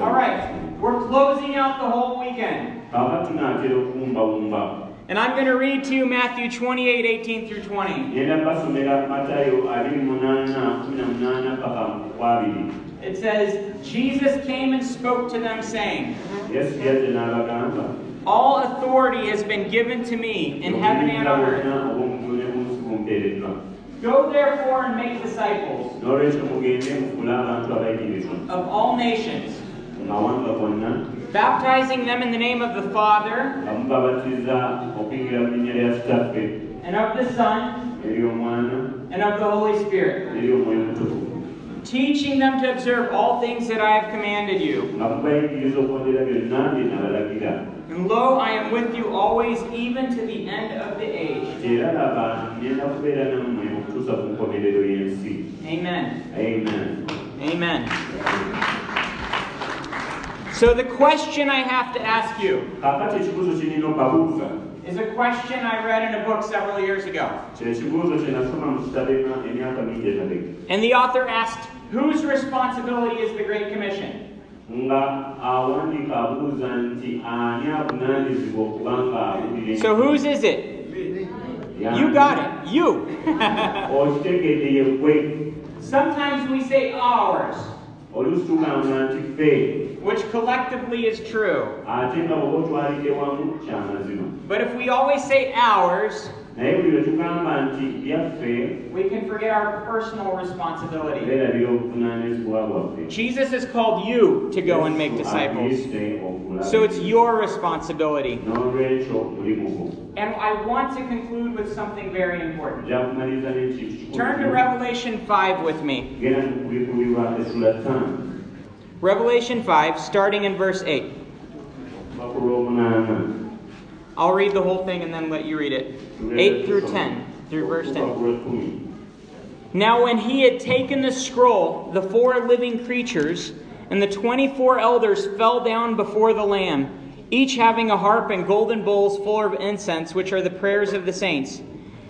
All right, we're closing out the whole weekend. kaakati tunaatera okuwumbawumba And I'm going to read to you Matthew 28 18 through 20. ngenda basomera matayo 28 paka kwabiri It says, Jesus came and spoke to them, saying, yesu yadde n'abagamba All authority has been given to me in heaven and on earth. bwonna obwomugulu ne Go therefore and make disciples n'olwekyo mugende mufule abantu abayigirizwa of all nations, mu mawanga gonna baptizing them in the name of the Father, nga mubabatiza okuyingira mu linnya lya kitaffe and of the Son, and of the Holy Spirit, teaching them to observe all things that I have commanded you. nga mubayigiriza okwogera byonna bye nabalagira And lo, I am with you always, even to the end of the age. era laba ngenda kubeera nammwe okutuusa ku nkomerero y'ensi Amen. amen Amen. So, the question I have to ask you kaakati ekibuuzo kinina okabuuza is a question I read in a book several years ago. kino ekibuuzo kye nasoma mu kitabo ema- emyaka mingi emabega And the author asked, Whose responsibility is the Great Commission? nga awandiika abuuza nti ani avunaanyizibwa okuba nga awulira So, whose is it? You got it. You. okitegedde ye gwe Sometimes we say ours, oluusi tugamba nti ffe which collectively is true. ate nga bw'oba otwalidde wamu kya mazima But if we always say ours, naye buli lwe nti byaffe we can forget our personal responsibility. beerabira obuvunaanyizibwa bwaffe Jesus has called you to go and make disciples. So it's your responsibility. n'olwekyo mulimu gwo And I want to conclude with something very important. nja kumaliriza n'ekintu kikulu Turn to Revelation 5 with me. genda kubikulirwa essula ttaano Revelation 5, starting in verse 8. Kuva ku lw'omunaana I'll read the whole thing and then let you read it. 8 through 10, through verse 10. Now, when he had taken the scroll, the four living creatures and the twenty four elders fell down before the Lamb, each having a harp and golden bowls full of incense, which are the prayers of the saints.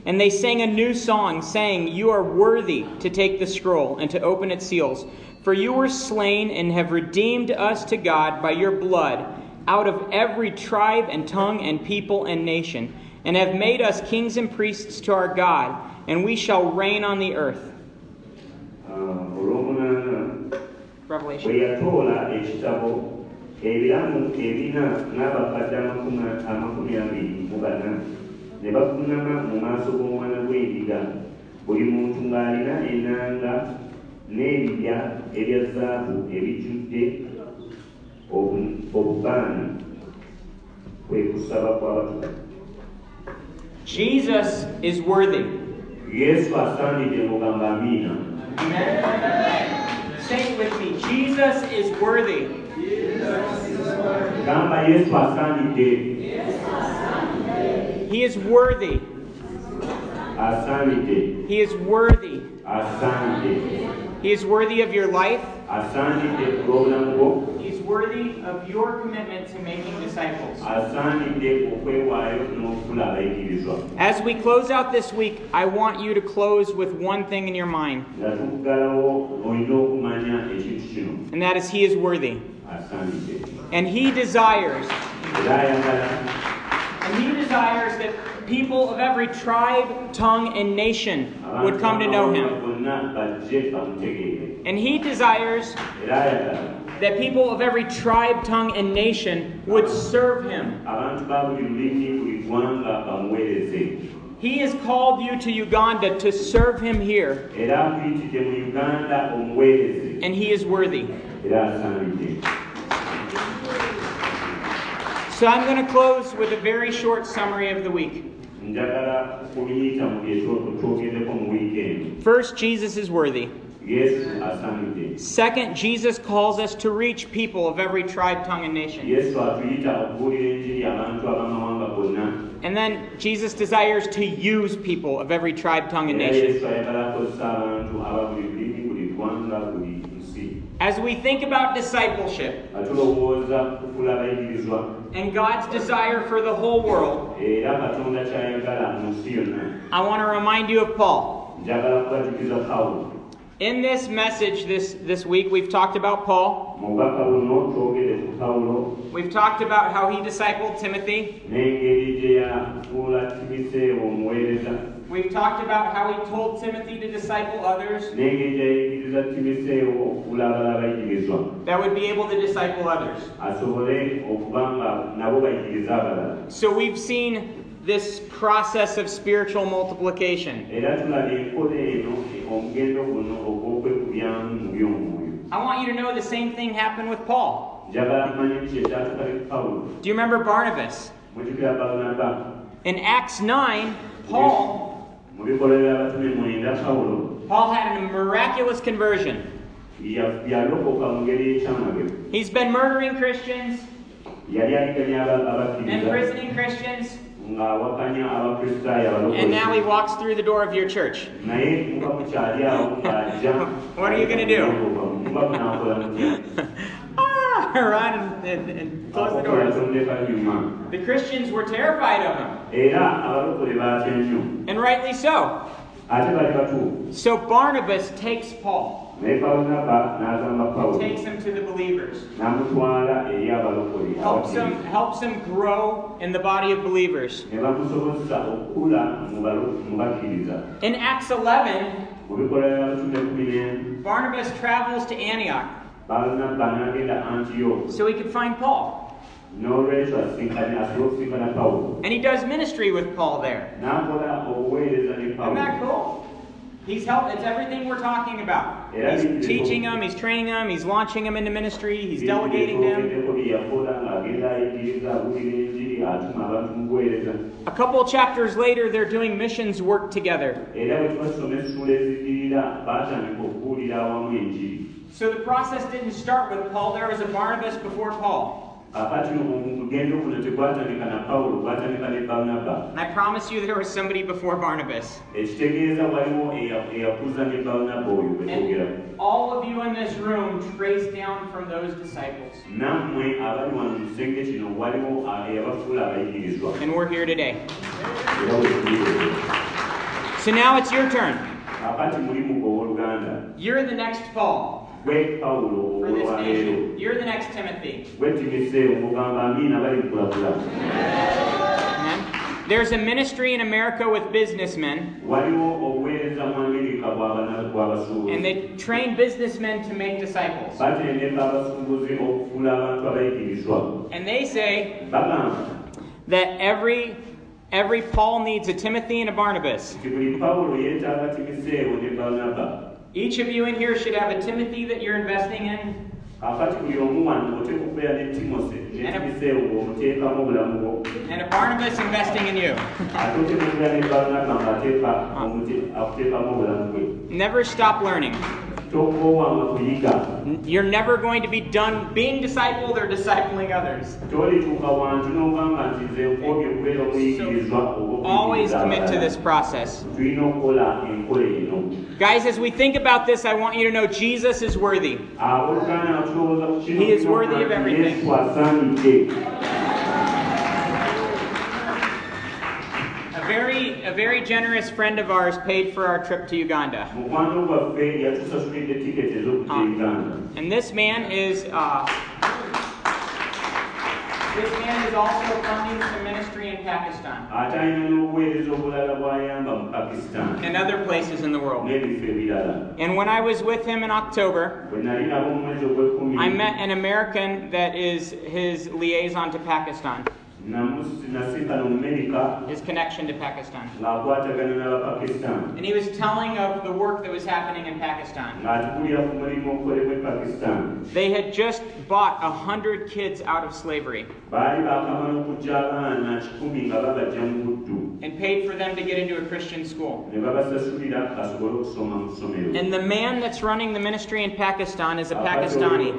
And they sang a new song, saying, You are worthy to take the scroll and to open its seals. For you were slain and have redeemed us to God by your blood out of every tribe and tongue and people and nation, and have made us kings and priests to our God, and we shall reign on the earth. Olw'omunaana bwe Revelation. yatoola ekitabo ebiramu ebina n'abakadde amakumi amakumi abiri mu bana ne bavuunama mu maaso g'omwana gw'endiga buli muntu ng'alina ennanga n'ebibya ebya zaabu ebijjudde Jesus is worthy. yesu asaanidde mugamba amiina Amen. Say it with me. Jesus is worthy. gamba yesu He is worthy. He is worthy. He is worthy of your life. Lw'obulamu bwo He's worthy of your commitment to making disciples. asaanidde okwewaayo n'okufula abayigirizwa As we close out this week, I want you to close with one thing in your mind, nga olina okumanya ekintu kino and that is He is worthy. And He desires, era ayagala and He desires that people of every tribe, tongue, and nation would come to know Him. And He desires that people of every tribe, tongue, and nation would serve Him. He has called you to Uganda to serve Him here, and He is worthy. So I'm going to close with a very short summary of the week. njagala kubiyita mu bye tw- twogendeko mu wiikendi First, Jesus is worthy. Second, Jesus calls us to reach people of every tribe, tongue, and nation. yesu atuyita okubuulira enjiri abantu ab'amawanga gonna And then Jesus desires to use people of every tribe, tongue, and nation. Yesu ayagala kukozesa abantu aba buli lulimi buli ggwanga buli nsi As we think about discipleship nga tulowooza kufula abayigirizwa and God's desire for the whole world, era katonda kyayagala mu nsi yonna I want to remind you of Paul. njagala kubatikiza pawulo In this message this, this week, we've talked about Paul. Mu bubaka buno twogere ku pawulo We've talked about how he discipled Timothy. n'engeri gye yafuula omuweereza We've talked about how he told Timothy to disciple others n'engeri gyayigiriza timoseewo okufuula abala abayigirizwa that would be able to disciple others. asobole okuba nga nabo bayigiriza abalala So we've seen this process of spiritual multiplication. era tulaba enkola eno omugendo guno ogw'okwekubyamu mu by'omwoyo I want you to know the same thing happened with Paul. Do you remember Barnabas? In Acts 9, Paul Paul had a miraculous conversion. He's been murdering Christians, imprisoning Christians, and now he walks through the door of your church. What are you gonna do? muba munaakola mutya run and, and, and close the doors. The Christians were terrified of him, era abalokole baatya nnyo and rightly so. ate bali batuufu So Barnabas takes Paul, naye balunaba n'agamba pawulo takes him to the believers, n'amutwala eri abalokole helps him, helps him grow in the body of believers. ne bamusobozesa okukula mu balo- mu bakkiriza In Acts 11, mu bikolwa by'abatume kumi n'emu Barnabas travels to Antioch balunaba n'agenda antiyo so he could find Paul. And he does ministry with Paul there. Isn't that cool? He's helped. It's everything we're talking about. He's teaching them. He's training them. He's launching them into ministry. He's delegating them. A couple chapters later, they're doing missions work together. Era bwe tubasoma essula eziddirira baatandika okubuulira awamu enjiri So the process didn't start with Paul. There was a Barnabas before Paul. akati omugendo guno tegwatandika na pawulo gwatandika ne balunaba And I promise you, there was somebody before Barnabas. ekitegeeza waliwo eya- eyakuza ne balunaba oyo bwe twogerako And all of you in this room trace down from those disciples. nammwe abali wano mu kisenge kino waliwo a- eyabafuula abayigirizwa And we're here today. era bwe tuliire So now it's your turn. akati mulimu owooluganda You're the next Paul gwe pawulo for this. You're the next Timothy. gwe mugamba amiina bali There's a ministry in America with businessmen, waliwo obuweereza mu amerika bw'abana- and they train businessmen to make disciples. batendeka abasuubuzi okufuula abantu abayigirizwa And they say that every every Paul needs a Timothy and a Barnabas. Nti buli pawulo yeetaaga timiseewo ne balunaba Each of you in here should have a Timothy that you're investing in, kakati buli omu wano oteeka okubeera ne timose ne And a- timiseewo ng'omuteekamu obulamu bwo and a Barnabas investing in you. ate oteeka okubeera ne balunaba ng'ateeka omute- akuteekamu obulamu bwe Never stop learning. You're never going to be done being discipled or discipling others. tolituuka wantu n'ogamba nti nze nkobye okubeera omuyigirizwa oba Always commit to this process. tulina okukola enkola eno Guys, as we think about this, I want you to know Jesus is worthy. abooluganda nga tulowooza ku kino He is worthy of tulina okuba nti everything. A very, a very generous friend of ours paid for our trip to Uganda. mukwano gwaffe yatusasulidde tiketi ez'okujja uganda And this man is, uh, this man is also funding some ministry in Pakistan. Ate alina n'obuweereza obulala bw'ayamba mu pakistan and other places in the world. And when I was with him in October, bwe nali nabo mu mwezi ogw'ekkumi I met an American that is his liaison to Pakistan, namusi- nasinkana omumerika his connection to Pakistan. And he was telling of the work that was happening in Pakistan. ng'atubulira ku mulimu ogukolebwa pakistan They had just bought a hundred kids out of slavery baali baakamala okujja abaana kikumi nga babajja mu buddu and paid for them to get into a Christian school. ne babasasulira basobole okusoma mu ssomero And the man that's running the ministry in Pakistan is a Pakistani.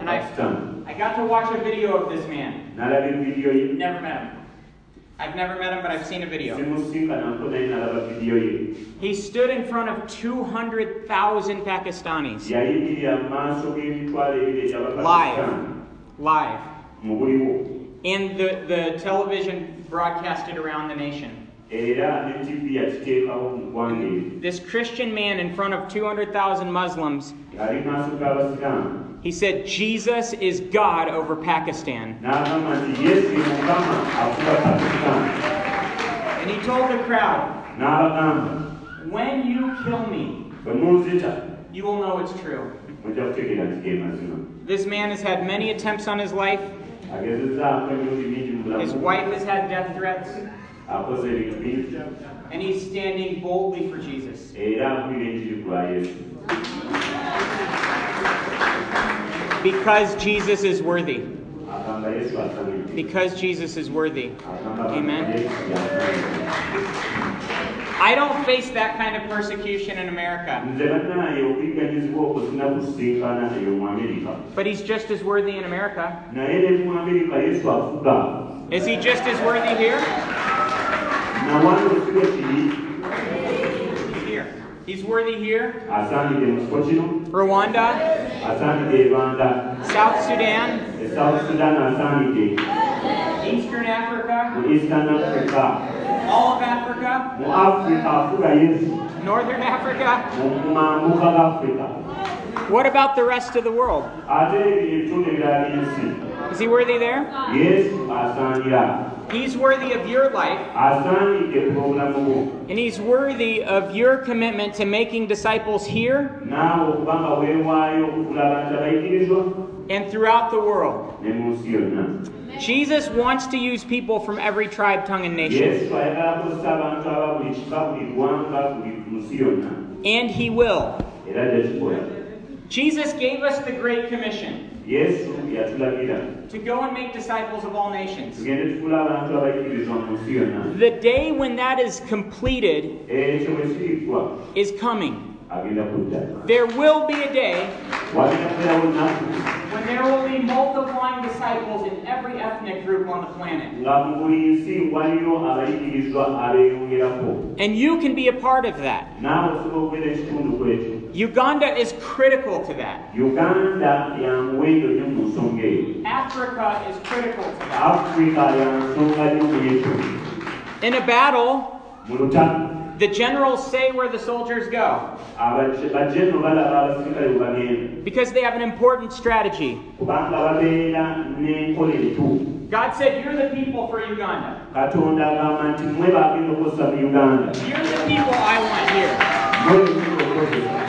Oyo asomesa mu And I, I got to watch a video of this man. n'alaba evidiyo ye Never met him. I've never met him, but I've seen a video. simusinkanako naye n'alaba vidiyo ye He stood in front of 200,000 Pakistanis yayimirira mu maaso g'emitwalo ebiri live. Live. And the, the television broadcasted around the nation. Era ne tv yakiteekawo mu ggwanga eryo This Christian man in front of 200,000 Muslims, ng'ali maaso g'abasiraamu he said, Jesus is God over Pakistan. n'agamba nti yesu ye mukama afuga pakisitaani And he told the crowd, When you kill me, you will know it's true. mujja kutegeera nti ge mazima This man has had many attempts on his life. agezezzaako emirundi mingi mu His wife has had death threats. Akoze ebintu bingi And he's standing boldly for Jesus. era akulira enjiri ku lwa Because Jesus is worthy. agamba yesu asamidde Because Jesus is worthy. Amen. I don't face that kind of persecution in America. nze bannaaye okuyigganyizibwa okwo sinakusinkana eyo mu amerika But he's just as worthy in America. naye ne mu amerika yesu afuga Is he just as worthy here? Ekiro kiri Here. He's worthy here. asaanidde mu kino Rwanda, asaanidde e rwanda. South Sudan, south sudan asaanidde Eastern Africa, mu eastern africa. All of Africa, mu africa afuga yesu Northern Africa. mu africa. What about the rest of the world? ate ebitundu ebirala by'ensi Is he worthy there? yesu asaanira He's worthy of your life, asaanidde ku bulamu and he's worthy of your commitment to making disciples here naawe okubanga weewaayo okufula abantu abayigirizwa and throughout the world. Jesus wants to use people from every tribe, tongue, and nation, yesu ayagala kukozesa abantu aba buli kika buli ggwanga buli nsi yonna and he will. Jesus gave us the Great Commission yesu yatulagira to go and make disciples of all nations. tugende tufula abantu abayigirizwa mu nsi yonna The day when that is completed ekyo bwe kirikwa is coming. There will be a day wagenda kubeerawo nnaku when there will be multiplying disciples in every ethnic group on the planet. nga mu buli nsi waliyo abayigirizwa abeeyongerako And you can be a part of that. Naawe osobola okubeera ekitundu ku ekyo Uganda is critical to that. uganda ya muwendo nnyo mu nsonga eyo Africa is critical to that. afrika ya nsonga nnyo In a battle, the generals say where the soldiers go bajeno balaba abasirikale bwe bagenda because they have an important strategy. kubanga babeera n'enkola entuufu God said, You're the people for Uganda. katonda agamba nti mwe bagenda okukozesa mu uganda You're the people I want here.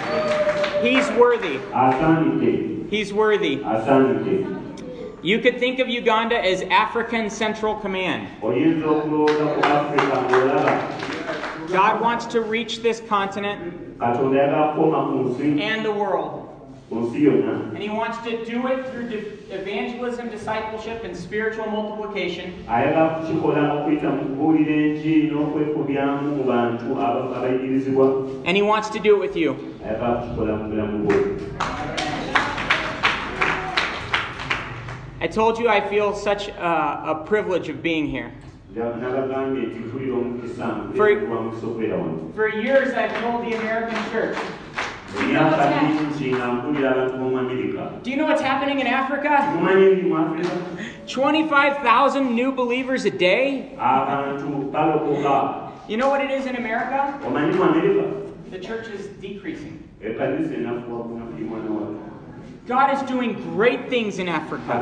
Mwe begenda okukozesa He's worthy. He's worthy. You could think of Uganda as African Central Command. oyinza okulowooza ku afrika ng'olaba God wants to reach this continent katonda yagala kukoma ku nsi and the world. Ku nsi yonna And He wants to do it through evangelism, discipleship, and spiritual multiplication. ayagala kukikola okuyita mu kubuulira enjiri n'okwekubyamu mu bantu aba- abayigirizibwa And He wants to do it with you. ayagala kukikola mu bulamu bwo I told you I feel such a, a privilege of being here. nabagambye nti mpulira omukisa For- mpulira mukisa okubeera wano For years, I've told the American church. Do you know what's, emyaka hap- mingi nga mpulira abantu b'omu amerika do you know what's happening in Africa? mumanyi ebiri mu afrika 25,000 new believers a day? You know what it is in America? omanyi mu amerika The church is decreasing. ekanisa enafuwa buli mwana wato God is doing great things in Africa.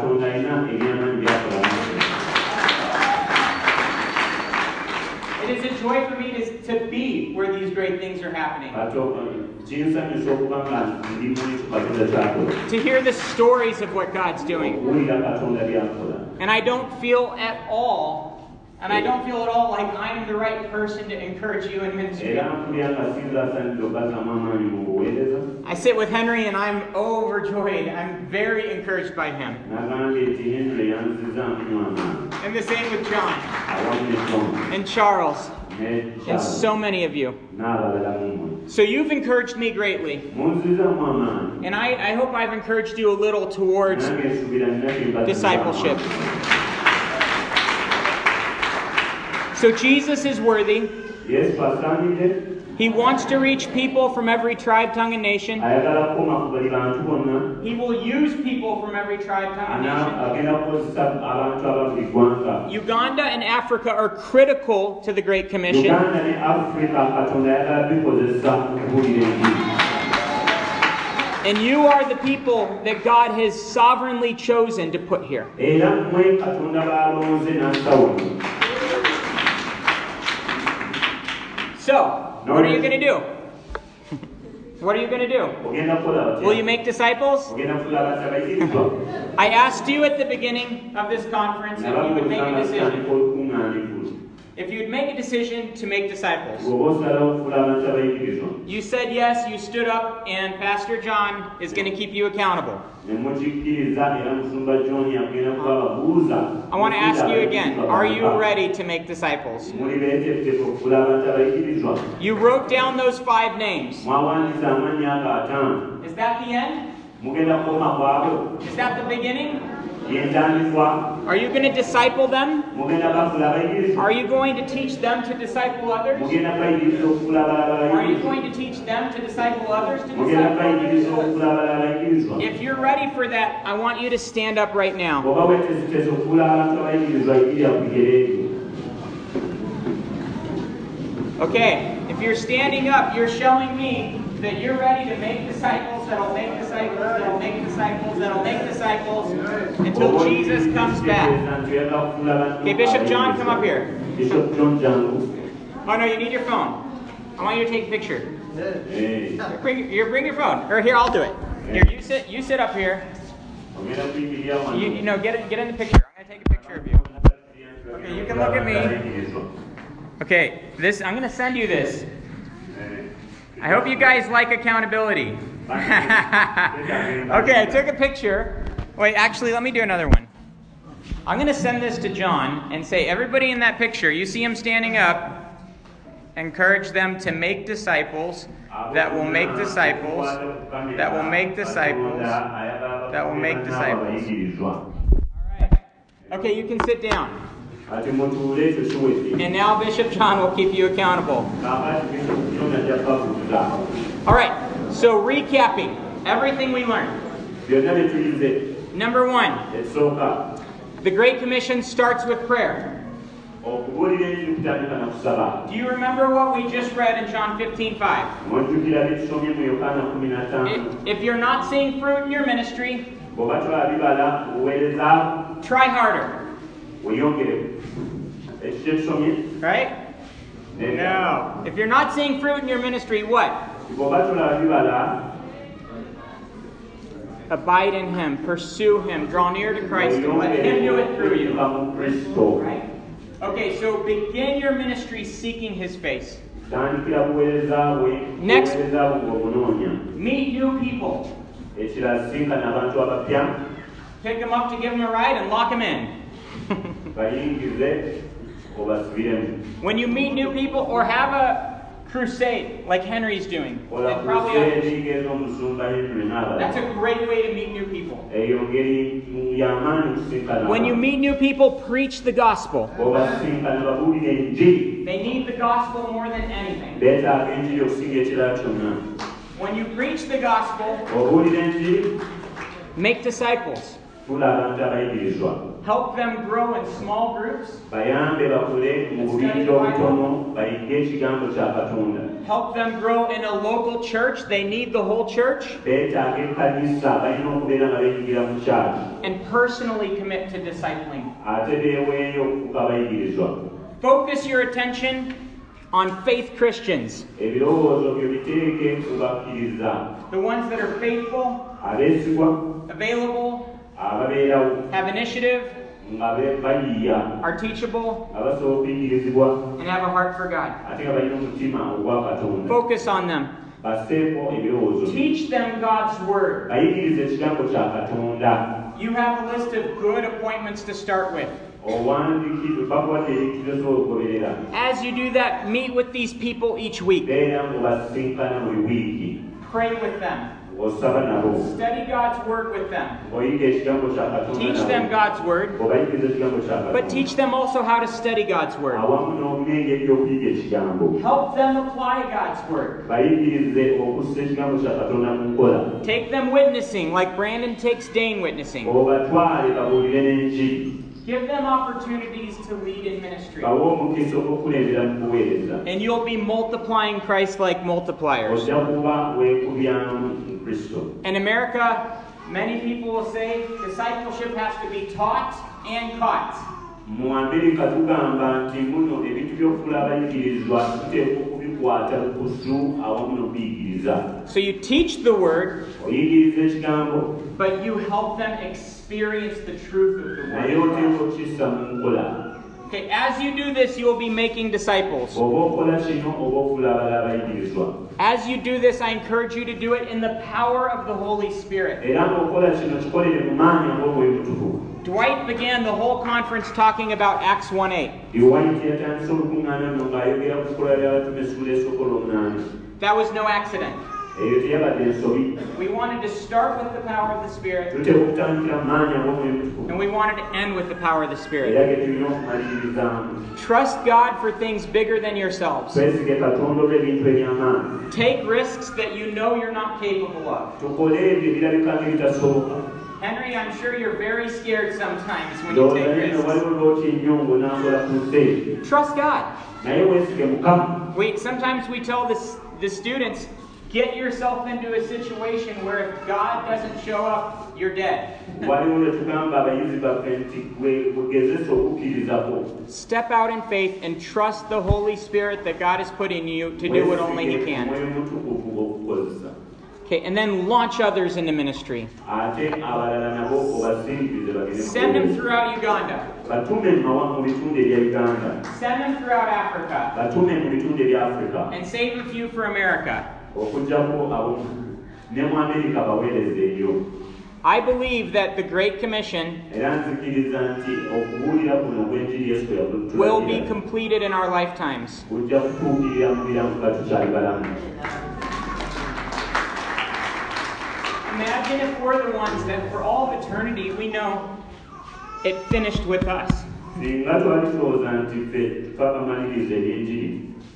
It is a joy for me to, to be where these great things are happening. kinsanyusa okuba nga ndi mu ekyo katonda kyakola To hear the stories of what God's doing. okuwulira katonda byakola And I don't feel at all, and I don't feel at all like I'm the right person to encourage you in ministry. era mpulira nga sinzaasanidde okazzamu amaanyi mu buweereza I sit with Henry and I'm overjoyed. I'm very encouraged by him. Nagambye nti henry yanzizaamu nnyo amaanyi And the same with John awamu ne john and Charles and so many of you. So you've encouraged me greatly. And I, I hope I've encouraged you a little towards nange nsuubira nnabye discipleship. So Jesus is worthy. He wants to reach people from every tribe, tongue, and nation. ayagala kukoma ku buli bantu bonna He will use people from every tribe, tongue, and nation. agenda kukozesa abantu aba buli ggwanga Uganda and Africa are critical to the Great Commission. uganda ne afurika katonda ayagala bikozesa okubuulira enjiri And you are the people that God has sovereignly chosen to put here. era mmwe katonda baalonze n'asawo So, what are you going to do? What are you going to do? Will you make disciples? ogenda kukola batya bayigirizwa I asked you at the beginning of this conference if you would make a decision. If you would make a decision to make disciples. bw'oba osalawo okufuula abantu abayigirizwa You said yes, you stood up, and Pastor John is going to keep you accountable. ne mukikkiriza era musumba john agenda kubababuuza I want to ask you again are you ready to make disciples? muli beeteeketeeke okufuula abantu abayigirizwa You wrote down those five names. mwawandiisa amannya ago ataano Is that the end? mugenda kukoma kwabo Is that the beginning? Are you going to disciple them? Are you going to teach them to disciple others? Are you going to teach them to disciple others to disciple others? If you're ready for that, I want you to stand up right now. Okay, if you're standing up, you're showing me that you're ready to make disciples that'll make disciples that'll make disciples that'll make disciples until Jesus comes back. Okay, Okay, Bishop John, come up here. Bishop John jangu. Oh no, you need your phone. I want you to take a picture. Eh, Bring your bring your phone. Or here, I'll do it. Here, you sit. You sit up here. ogenda kuyigirira wano. You, you know, get it. Get in the picture. I'm gonna take a picture of you. Okay, you can look at me. Okay, this. I'm gonna send you this. I hope you guys like accountability. okay, I took a picture. Wait, actually, let me do another one. I'm going to send this to John and say, everybody in that picture, you see him standing up, encourage them to make disciples that will make disciples, that will make disciples. that will make disciples. All right. Okay, you can sit down. ati mutuule ekyo kiwedde And now Bishop John will keep you accountable. kaakati Bishop John ajja kubabuuza All right, so recapping everything we learned. byonna bye tuyize Number one, the Great Commission starts with prayer. okubuulira enjiri kutandika na kusaba Do you remember what we just read in John 15 5? nojjukira byetusomye mu yokaana 15 If, if you're not seeing fruit in your ministry, bw'oba tolaba bibala obuweereza try harder, weyongere ekyo kyetusomye right? No. If you're not seeing fruit in your ministry, what? Bw'oba tolaba bibala Abide in Him, pursue Him, draw near to Christ, and let Him do it through you. okutuuka mu kristo Right? Okay, so begin your ministry seeking His face. tandikira buweereza bwe Next. buweereza bwe bw'obunoonya Meet new people. ekirala sinkana abantu abapya Pick them up to give them a ride and lock them in. when you meet new people or have a crusade like Henry's doing, ola they probably ought- kuseeri ng'omusumba that's a great way to meet new people. eyo ngeri y'amaanyi kusinkana When you meet new people, preach the gospel. bw'obasinkana babuulira enjiri They need the gospel more than anything. beetaaga enjiri okusinga ekirala kyonna When you preach the gospel, make disciples. Tula abantu abayigirizwa Help them grow in small groups. bayambe bakule mu bubinja obutono bayige ekigambo kya katonda Help them grow in a local church. They need the whole church. beetaaga ekkanisa balina okubeera nga beenyigira mu kyaki And personally commit to discipling. ate beeweeyo okufuuka abayigirizwa Focus your attention on faith Christians, ebirowoozo byo biteeke ku bakkiriza the ones that are faithful, abeesigwa available, ababeerawo have initiative, nga bayiiya are teachable, nga basobola okuyigirizibwa and have a heart for God. ate nga balina omutima ogwa katonda Focus on them. basseeko ebirowoozo. Teach them God's Word. bayigiriza ekigambo kya katonda You have a list of good appointments to start with. owandiikidwe bakuwadde ebikirizo okugoberera As you do that, meet with these people each week. beera ng'obasinkana buli wiiki Pray with them. Study God's Word with them. ng'oyiga ekigambo kya katonda Teach them God's Word, obayigiriza ekigambo kya but teach them also how to study God's Word. awamu n'obumenyi ebyokuyiga ekigambo Help them apply God's Word. bayigirize okussa ekigambo kya katonda mu nkola Take them witnessing, like Brandon takes Dane witnessing. obatwale babuulire n'enjiri Give them opportunities to lead in ministry. bawe omukisa ogw'okulembera mu kuweereza And you'll be multiplying Christ like multipliers. Ojja kuba weekubyamu mu kristo In America, many people will say discipleship has to be taught and caught. mu amerika tugamba nti muno ebintu by'okufuula abayigirizwa tuteekwa okubikwata bukusu awamu n'okuyigiriza So you teach the word, oyigiriza ekigambo but you help them experience the truth of the naye word. oteekwa mu nkola Okay, as you do this, you will be making disciples. As you do this, I encourage you to do it in the power of the Holy Spirit. Dwight began the whole conference talking about Acts 1 8. iwaiti yatandisa olukuŋŋaana luno ng'ayogera ku kkola ly'abatume essula esookola omunaana That was no accident. Eyo teyabadde ensobi We wanted to start with the power of the Spirit, tuteeka okutandikira mu maanyi ag'omwoyo mutukuvu and we wanted to end with the power of the Spirit. ge tulina okumaliririzaamu Trust God for things bigger than yourselves. twesige katonda olw'ebintu eby'amaanyi Take risks that you know you're not capable of. tukole ebyo ebirabika ng'ebitasoboka Henry, I'm sure you're very scared sometimes when you take risks. waliwo lwoti ennyo ng'onaakola ku nsi Trust God. We sometimes we tell this, the students, get yourself into a situation where if God doesn't show up, you're dead. waliwo lwe tugamba abayizi baffe nti gwe wegezesa okukkirizako Step out in faith and trust the Holy Spirit that God has put in you to do what only He can. omwoyo mutukuvu okukozesa Okay, and then launch others into ministry. ate abalala nabo obasindikize bagende Send them throughout Uganda. batume mu mawa- mu bitundu ebya uganda Send them throughout Africa. batume mu bitundu And save a few for America. Okugjako abo ne mu amerika baweereze eyo I believe that the Great Commission era nzikiriza nti okubuulira kuno obwenjiri yesu will be completed in our lifetimes. bujja kutuukirira mu biramu nga tukyali balamu Imagine if we're the ones that for all of eternity we know it finished with us.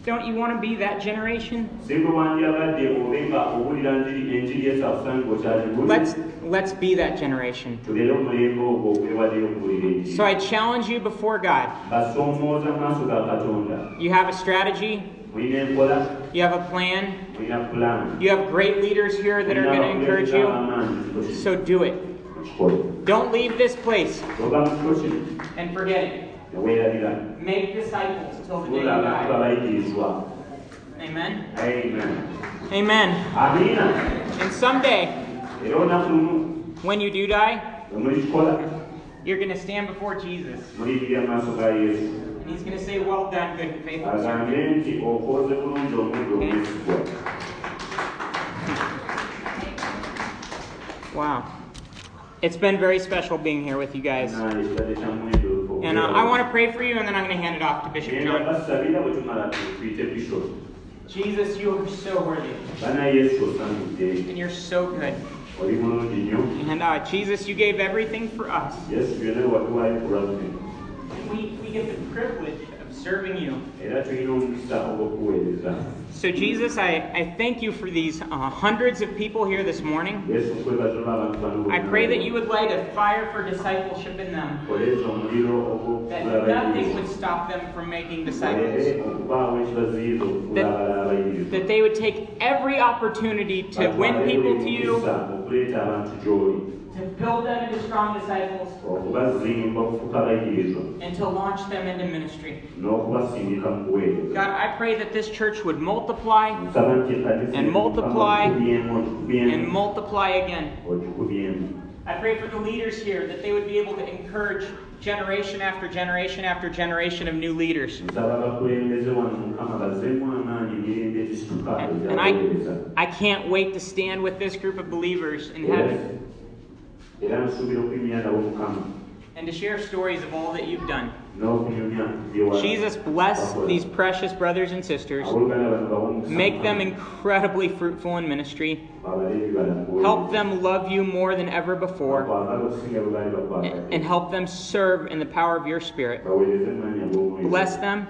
Singa twali tulowooza nti ffe twakamaliriza ebyenjiri Don't you want to be that generation? singa wandyagadde obe nga owulira njiri enjiri yesu akusange okyali buli Let's let's be that generation. tubeere omulembe ogwo ogwewaddeyo okuwulira enjiri So I challenge you before God. basoomooza mu maaso ga katonda You have a strategy, you have a plan, you have great leaders here that are going to encourage you. So do it. Don't leave this place oba mu kifo kino and forget it. Make disciples till the day you die. Amen. amen Amen. amiina And someday, era olunaku lumu when you do die, you're going to stand before Jesus. mulirira mu maaso ga yesu And he's going to say, Well done, good and faithful servant. agambe nti okoze bulungi omuddo omwesigwa Wow. It's been very special being here with you guys. Naye kitadde kya muwendo olufu And uh, I want to pray for you, and then I'm going to hand it off to Bishop genda John. basabira bwe tumala tuyite bishop Jesus, you are so worthy, bana yesu osangudde and you're so good. oli mulungi nnyo And uh, Jesus, you gave everything for us. yesu byonna wabiwayo ku lwaffe And we, we get the privilege of serving you. era tulina omukisa So, Jesus, I, I thank you for these uh, hundreds of people here this morning. yesu nkwebaza olw'abantu bano I pray that you would light a fire for discipleship in them, that nothing would stop them from making disciples, okubaawo ekibaziyiza okufuula That- that they would take every opportunity to win people to you, okuleeta abantu gy'oli to build them into strong disciples, okubazimba okufuuka abayigirizwa. And to launch them into ministry. n'okubasindika mu kuweereza God, I pray that this church would multiply nsaba nti ekkanisa And multiply okubyemu and okubyemu multiply again. okikubyemu I pray for the leaders here that they would be able to encourage generation after generation after generation of new leaders. nsaba abakulembeze wano mukama bazeemu amaanyi emirembe egisituka And egyakuweereza I, I can't wait to stand with this group of believers in heaven era nsuubira okunyumya nabo mukama and to share stories of all that you've done. Jesus, bless these precious brothers and sisters. abooluganda bano bawe omukisa Make them incredibly fruitful in ministry. babale ebibala mu bwereere. Help them love you more than ever before. bakwagala okusinga bwe baali bakwagadde. And help them serve in the power of your Spirit. baweereze emmanya g'omwoyo. Bless them.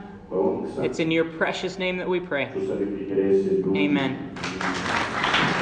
It's in your precious name that we pray. tusabye buli kyereeseddwa. Amen.